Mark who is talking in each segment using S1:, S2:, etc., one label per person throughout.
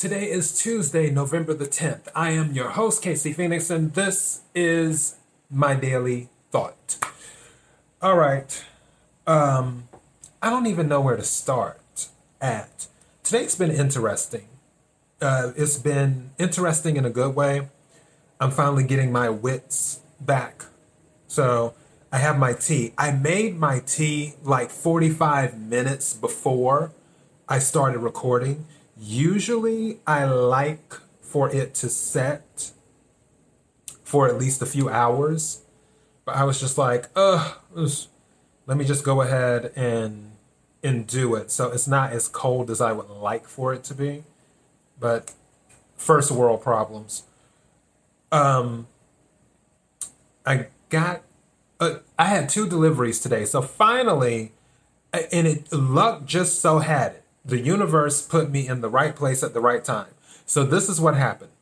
S1: Today is Tuesday, November the 10th. I am your host, Casey Phoenix, and this is my daily thought. All right. Um, I don't even know where to start at. Today's been interesting. Uh, it's been interesting in a good way. I'm finally getting my wits back. So I have my tea. I made my tea like 45 minutes before I started recording Usually, I like for it to set for at least a few hours, but I was just like, ugh, let me just go ahead and and do it. So it's not as cold as I would like for it to be, but first world problems. Um, I got, uh, I had two deliveries today, so finally, and it luck just so had it the universe put me in the right place at the right time. So this is what happened.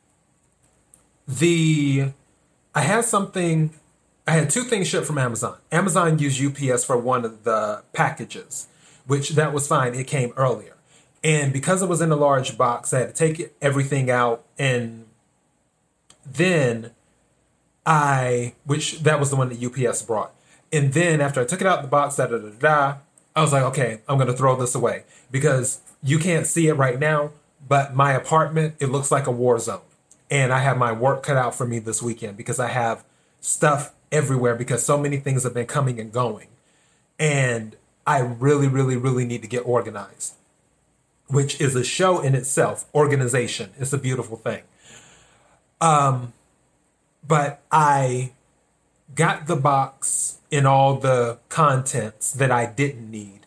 S1: The I had something I had two things shipped from Amazon. Amazon used UPS for one of the packages, which that was fine. It came earlier. And because it was in a large box, I had to take everything out and then I which that was the one that UPS brought. And then after I took it out the box, da da da da, I was like, okay, I'm gonna throw this away because you can't see it right now, but my apartment, it looks like a war zone. And I have my work cut out for me this weekend because I have stuff everywhere because so many things have been coming and going. And I really, really, really need to get organized, which is a show in itself. Organization is a beautiful thing. Um, but I got the box and all the contents that I didn't need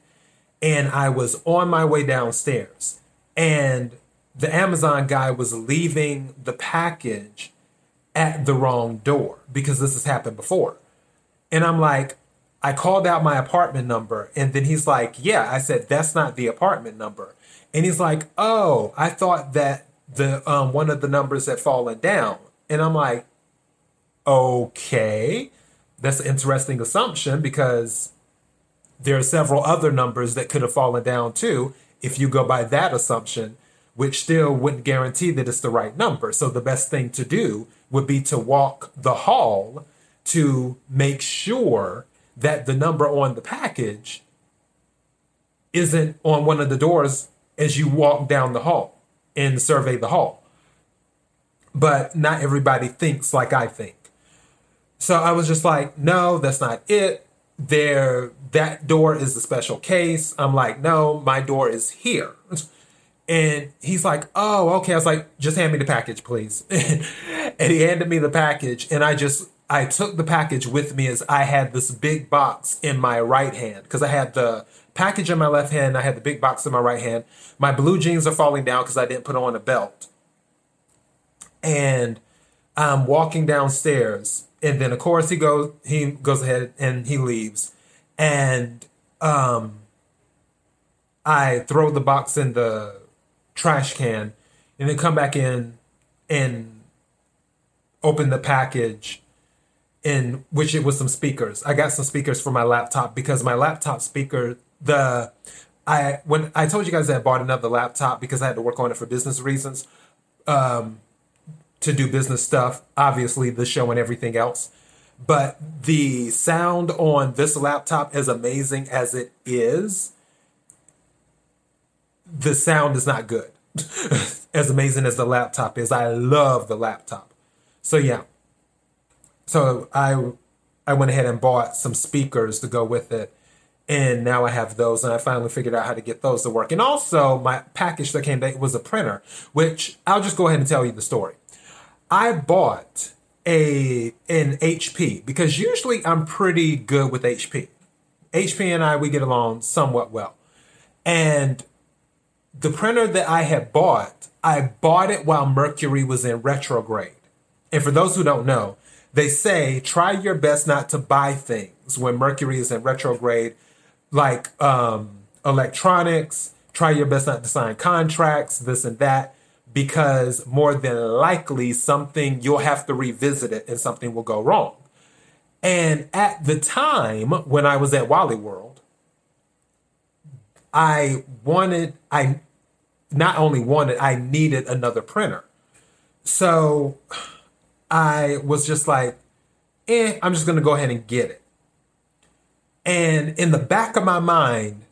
S1: and I was on my way downstairs and the Amazon guy was leaving the package at the wrong door because this has happened before. And I'm like, I called out my apartment number and then he's like, Yeah, I said, That's not the apartment number. And he's like, Oh, I thought that the um, one of the numbers had fallen down. And I'm like, Okay, that's an interesting assumption because there are several other numbers that could have fallen down too if you go by that assumption, which still wouldn't guarantee that it's the right number. So the best thing to do would be to walk the hall to make sure that the number on the package isn't on one of the doors as you walk down the hall and survey the hall. But not everybody thinks like I think. So I was just like, no, that's not it there that door is a special case. I'm like, no, my door is here. And he's like, oh, okay. I was like, just hand me the package, please. and he handed me the package, and I just I took the package with me as I had this big box in my right hand because I had the package in my left hand, I had the big box in my right hand. My blue jeans are falling down because I didn't put on a belt. And I'm walking downstairs and then of course he goes he goes ahead and he leaves. And um i throw the box in the trash can and then come back in and open the package in which it was some speakers. I got some speakers for my laptop because my laptop speaker the i when i told you guys that i bought another laptop because i had to work on it for business reasons. Um to do business stuff, obviously the show and everything else. But the sound on this laptop, as amazing as it is, the sound is not good. as amazing as the laptop is, I love the laptop. So yeah. So I I went ahead and bought some speakers to go with it. And now I have those, and I finally figured out how to get those to work. And also, my package that came back was a printer, which I'll just go ahead and tell you the story. I bought a an HP because usually I'm pretty good with HP. HP and I we get along somewhat well. And the printer that I had bought, I bought it while Mercury was in retrograde. And for those who don't know, they say try your best not to buy things when Mercury is in retrograde, like um, electronics. Try your best not to sign contracts, this and that because more than likely something you'll have to revisit it and something will go wrong. And at the time when I was at Wally World, I wanted I not only wanted, I needed another printer. So I was just like, eh, I'm just going to go ahead and get it. And in the back of my mind,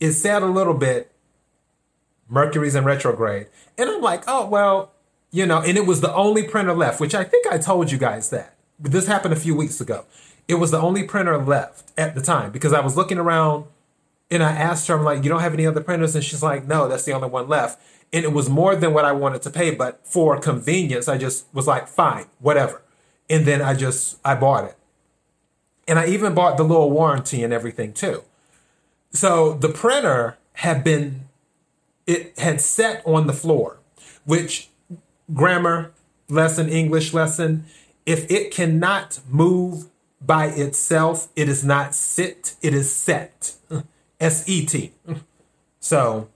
S1: it said a little bit, Mercury's in retrograde. And I'm like, oh, well, you know, and it was the only printer left, which I think I told you guys that. This happened a few weeks ago. It was the only printer left at the time because I was looking around and I asked her, I'm like, you don't have any other printers? And she's like, no, that's the only one left. And it was more than what I wanted to pay, but for convenience, I just was like, fine, whatever. And then I just, I bought it. And I even bought the little warranty and everything too. So the printer had been, it had set on the floor, which grammar lesson, English lesson, if it cannot move by itself, it is not sit, it is set. S E T. So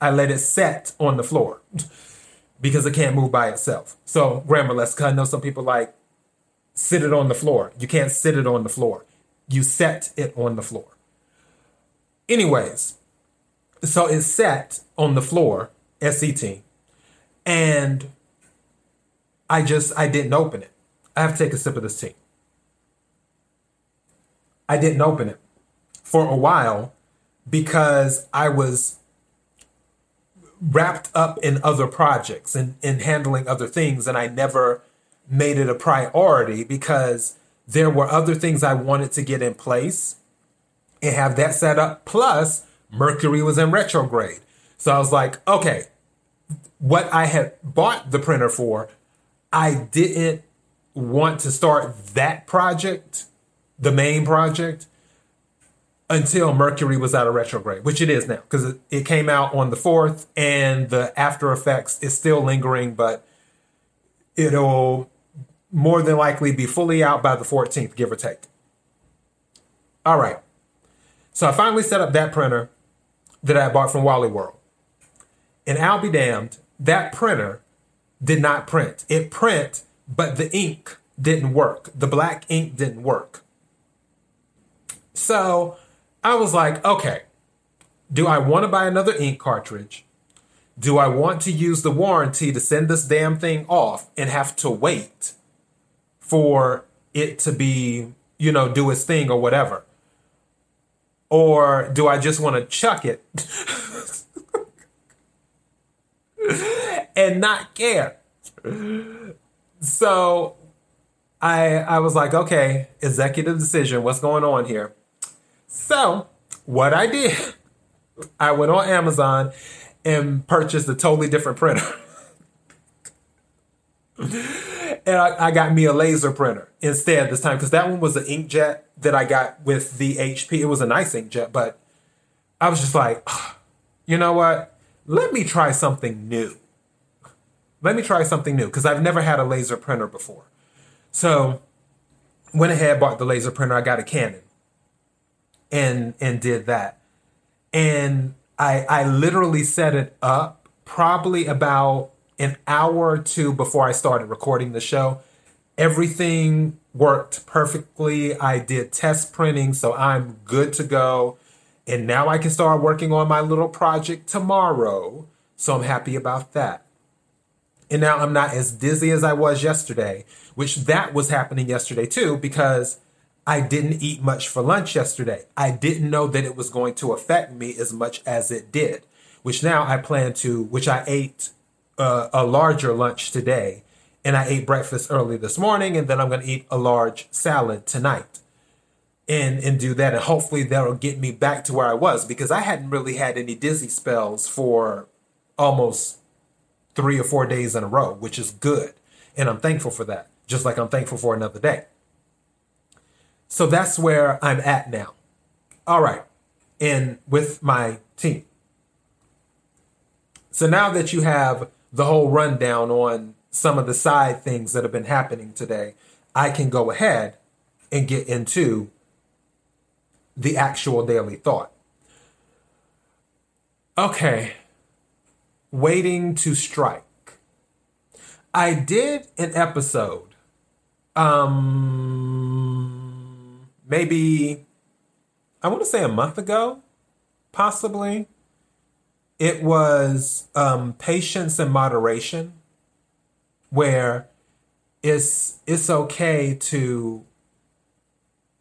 S1: I let it set on the floor because it can't move by itself. So grammar lesson, I know some people like sit it on the floor. You can't sit it on the floor. You set it on the floor. Anyways, so it sat on the floor, S E T, and I just I didn't open it. I have to take a sip of this tea. I didn't open it for a while because I was wrapped up in other projects and, and handling other things, and I never made it a priority because there were other things I wanted to get in place and have that set up. Plus, Mercury was in retrograde. So I was like, okay, what I had bought the printer for, I didn't want to start that project, the main project, until Mercury was out of retrograde, which it is now because it, came out on the 4th and the after effects is still lingering, but it'll more than likely be fully out by the 14th, give or take. All right. So I finally set up that printer that I bought from Wally World. And I'll be damned, that printer did not print. It print, but the ink didn't work. The black ink didn't work. So I was like, okay, do I want to buy another ink cartridge? Do I want to use the warranty to send this damn thing off and have to wait for it to be, you know, do its thing or whatever? Or do I just want to chuck it and not care? So I I was like, okay, executive decision, what's going on here? So what I did, I went on Amazon and purchased a totally different printer. And I, I, got me a laser printer instead this time because that one was an inkjet that I got with the HP. It was a nice inkjet, but I was just like, you know what? Let me try something new. Let me try something new because I've never had a laser printer before. So went ahead, bought the laser printer. I got a Canon and and did that. And I I literally set it up probably about an hour or two before I started recording the show. Everything worked perfectly. I did test printing, so I'm good to go. And now I can start working on my little project tomorrow. So I'm happy about that. And now I'm not as dizzy as I was yesterday, which that was happening yesterday too, because I didn't eat much for lunch yesterday. I didn't know that it was going to affect me as much as it did, which now I plan to, which I ate uh, a larger lunch today. And I ate breakfast early this morning, and then I'm going to eat a large salad tonight and and do that and hopefully that'll get me back to where I was because I hadn't really had any dizzy spells for almost 3 or 4 days in a row which is good and I'm thankful for that just like I'm thankful for another day. So that's where I'm at now. All right. And with my team. So now that you have the whole rundown on some of the side things that have been happening today, I can go ahead and get into the actual daily thought. Okay. Waiting to strike. I did an episode um maybe I want to say a month ago, possibly. It was um, patience and moderation, where it's it's okay to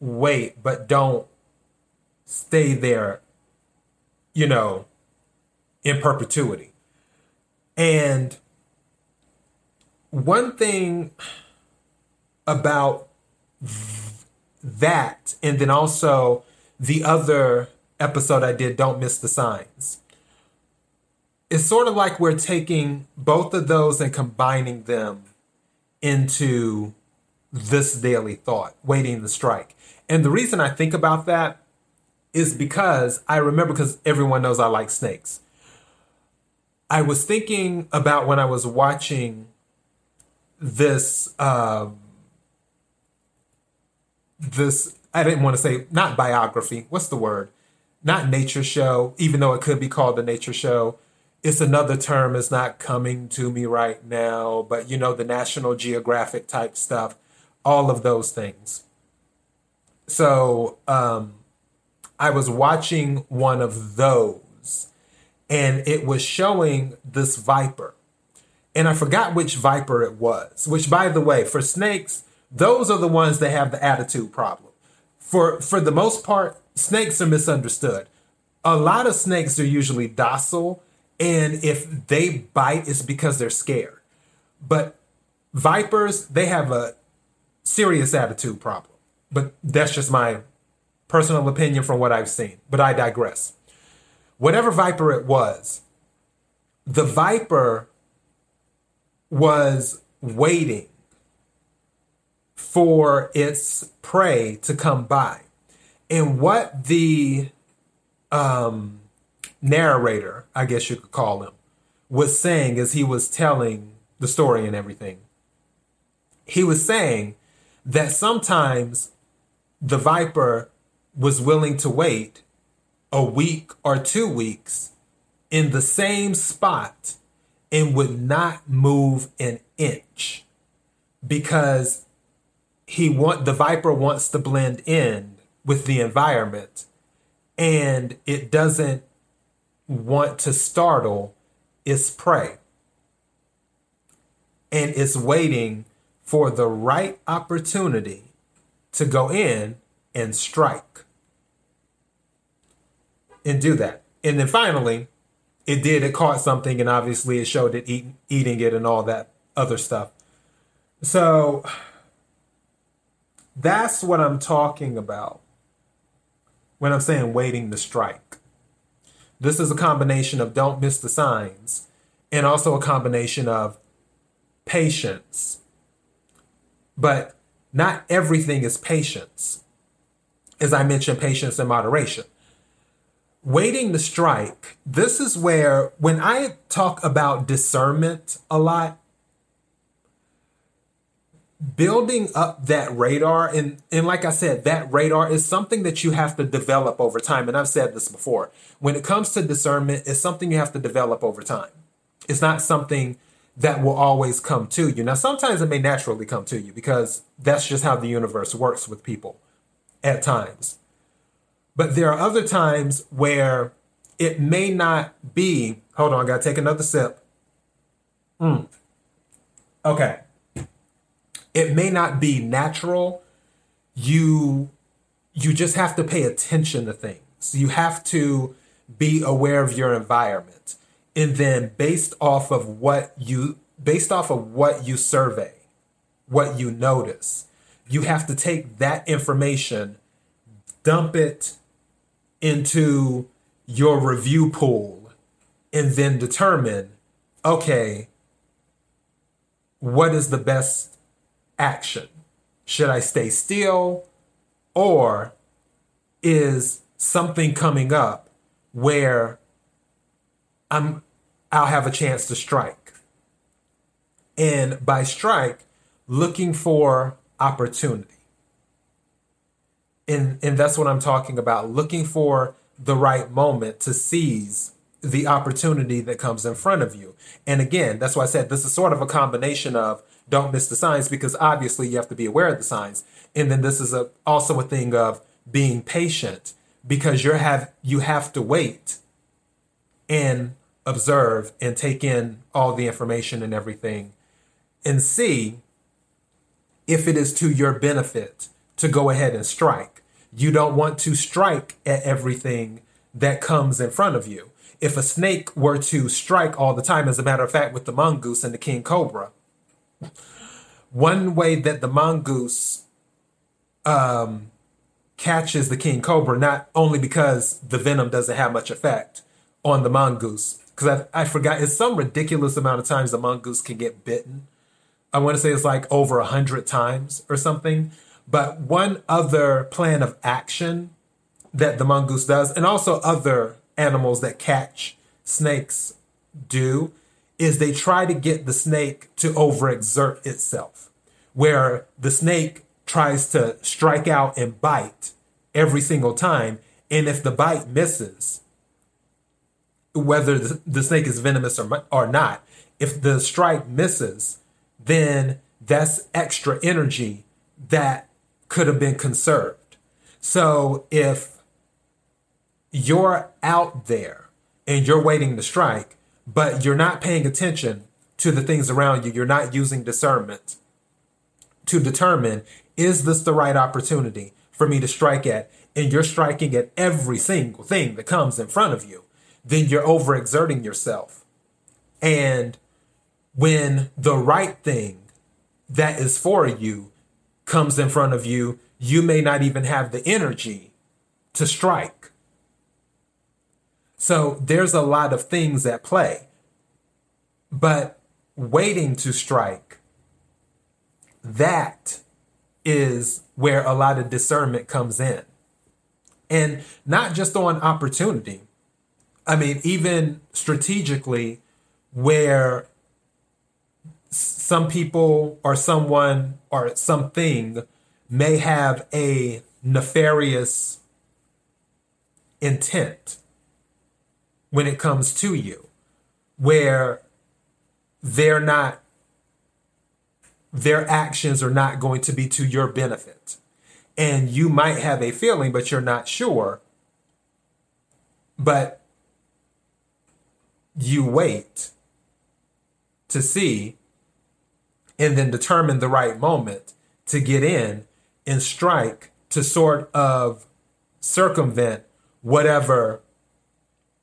S1: wait, but don't stay there, you know, in perpetuity. And one thing about that, and then also the other episode I did, Don't Miss the Signs. It's sort of like we're taking both of those and combining them into this daily thought, waiting the strike. And the reason I think about that is because I remember, because everyone knows I like snakes. I was thinking about when I was watching this um, this I didn't want to say not biography. What's the word? Not nature show, even though it could be called the nature show. It's another term. It's not coming to me right now, but you know the National Geographic type stuff, all of those things. So um, I was watching one of those, and it was showing this viper and I forgot which viper it was. Which, by the way, for snakes, those are the ones that have the attitude problem. For for the most part, snakes are misunderstood. A lot of snakes are usually docile, and if they bite, it's because they're scared. But vipers, they have a serious attitude problem. But that's just my personal opinion from what I've seen. But I digress. Whatever viper it was, the viper was waiting for its prey to come by. And what the um, narrator, I guess you could call him, was saying as he was telling the story and everything, he was saying that sometimes the viper was willing to wait a week or two weeks in the same spot and would not move an inch because he want the viper wants to blend in with the environment and it doesn't want to startle its prey. And it's waiting for the right opportunity to go in and strike. And do that. And then finally it did it caught something and obviously it showed it eat, eating it and all that other stuff. So that's what i'm talking about when i'm saying waiting to strike this is a combination of don't miss the signs and also a combination of patience. But not everything is patience. As i mentioned patience and moderation. Waiting to strike, this is where, when I talk about discernment a lot, building up that radar, and, and like I said, that radar is something that you have to develop over time. And I've said this before. When it comes to discernment, it's something you have to develop over time. It's not something that will always come to you. Now, sometimes it may naturally come to you because that's just how the universe works with people at times. But there are other times where it may not be. Hold on, I gotta take another sip. Mm. Okay. It may not be natural. You you just have to pay attention to things. You have to be aware of your environment. And then based off of what you based off of what you survey, what you notice, you have to take that information, dump it into your review pool and then determine okay, what is the best action? Should I stay still or is something coming up where I'm I'll have a chance to strike. And by strike, looking for opportunity and and that's what I'm talking about looking for the right moment to seize the opportunity that comes in front of you. And again, that's why I said this is sort of a combination of don't miss the signs because obviously you have to be aware of the signs. And then this is a also a thing of being patient because you have you have to wait and observe and take in all the information and everything and see if it is to your benefit to go ahead and strike. You don't want to strike at everything that comes in front of you. If a snake were to strike all the time, as a matter of fact, with the mongoose and the king cobra, one way that the mongoose um, catches the king cobra, not only because the venom doesn't have much effect on the mongoose, because I, I forgot, it's some ridiculous amount of times the mongoose can get bitten. I want to say it's like over a hundred times or something. But one other plan of action that the mongoose does, and also other animals that catch snakes do, is they try to get the snake to overexert itself, where the snake tries to strike out and bite every single time. And if the bite misses, whether the, snake is venomous or, or not, if the strike misses, then that's extra energy that could have been conserved. So if you're out there and you're waiting to strike, but you're not paying attention to the things around you, you're not using discernment to determine is this the right opportunity for me to strike at? And you're striking at every single thing that comes in front of you, then you're overexerting yourself. And when the right thing that is for you comes in front of you, you may not even have the energy to strike. So there's a lot of things at play. But waiting to strike, that is where a lot of discernment comes in. And not just on opportunity. I mean, even strategically, where some people or someone or something may have a nefarious intent when it comes to you, where they're not, their actions are not going to be to your benefit. And you might have a feeling, but you're not sure. But you wait to see and then determine the right moment to get in and strike to sort of circumvent whatever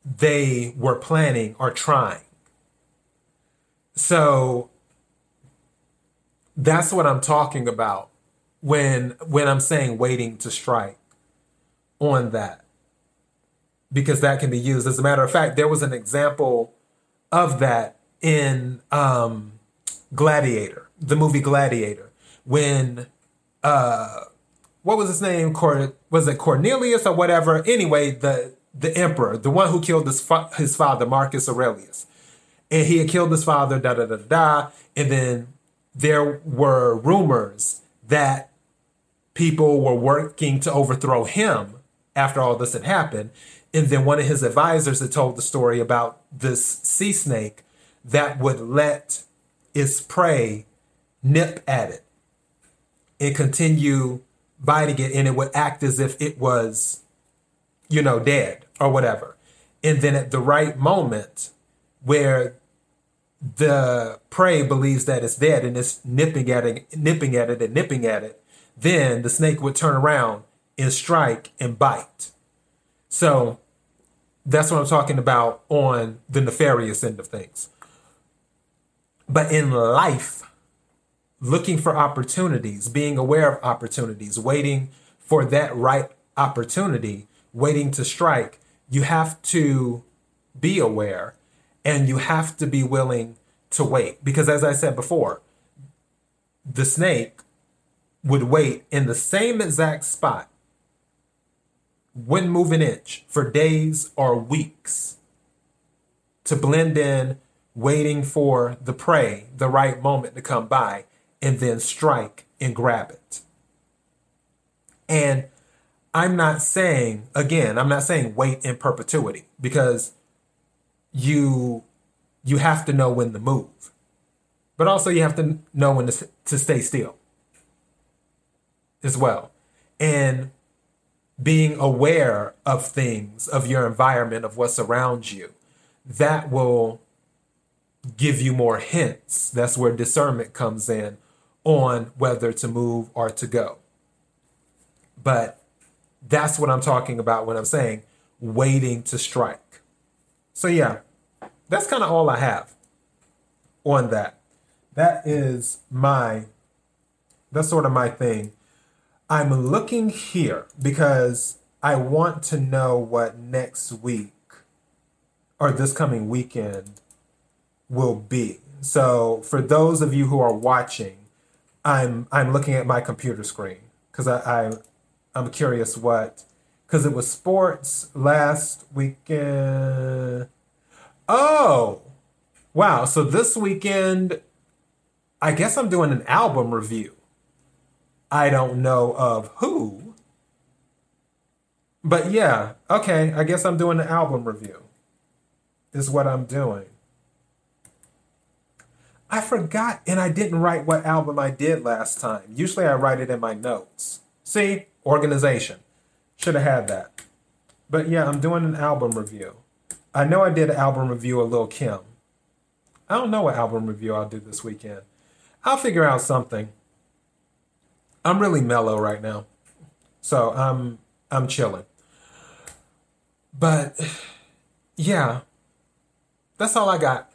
S1: they were planning or trying. So that's what I'm talking about when when I'm saying waiting to strike on that. Because that can be used. As a matter of fact, there was an example of that in um, Gladiator, the movie Gladiator, when uh, what was his name? Cor- was it Cornelius or whatever? Anyway, the the emperor, the one who killed his fa- his father, Marcus Aurelius, and he had killed his father. Da da da da. And then there were rumors that people were working to overthrow him after all this had happened. And then one of his advisors had told the story about this sea snake that would let its prey nip at it and continue biting it, and it would act as if it was, you know, dead or whatever. And then at the right moment, where the prey believes that it's dead and it's nipping at it, nipping at it, and nipping at it, then the snake would turn around and strike and bite. So that's what I'm talking about on the nefarious end of things. But in life, looking for opportunities, being aware of opportunities, waiting for that right opportunity, waiting to strike, you have to be aware and you have to be willing to wait. Because as I said before, the snake would wait in the same exact spot, wouldn't move an inch for days or weeks to blend in waiting for the prey, the right moment to come by, and then strike and grab it. And I'm not saying, again, I'm not saying wait in perpetuity because you you have to know when to move. But also you have to know when to, to stay still as well. And being aware of things, of your environment, of what's around you that will give you more hints. That's where discernment comes in on whether to move or to go. But that's what I'm talking about when I'm saying waiting to strike. So, yeah, that's kind of all I have on that. That is my, that's sort of my thing. I'm looking here because I want to know what next week or this coming weekend will be. So for those of you who are watching, I'm I'm looking at my computer screen because I, I I'm curious what because it was sports last weekend. Oh, wow! So this weekend, I guess I'm doing an album review. I don't know of who, but yeah, okay. I guess I'm doing an album review. Is what I'm doing. I forgot and I didn't write what album I did last time. Usually I write it in my notes. See, organization. Should have had that. But yeah, I'm doing an album review. I know I did an album review of Lil Kim. I don't know what album review I'll do this weekend. I'll figure out something. I'm really mellow right now. So I'm I'm chilling. But yeah, that's all I got.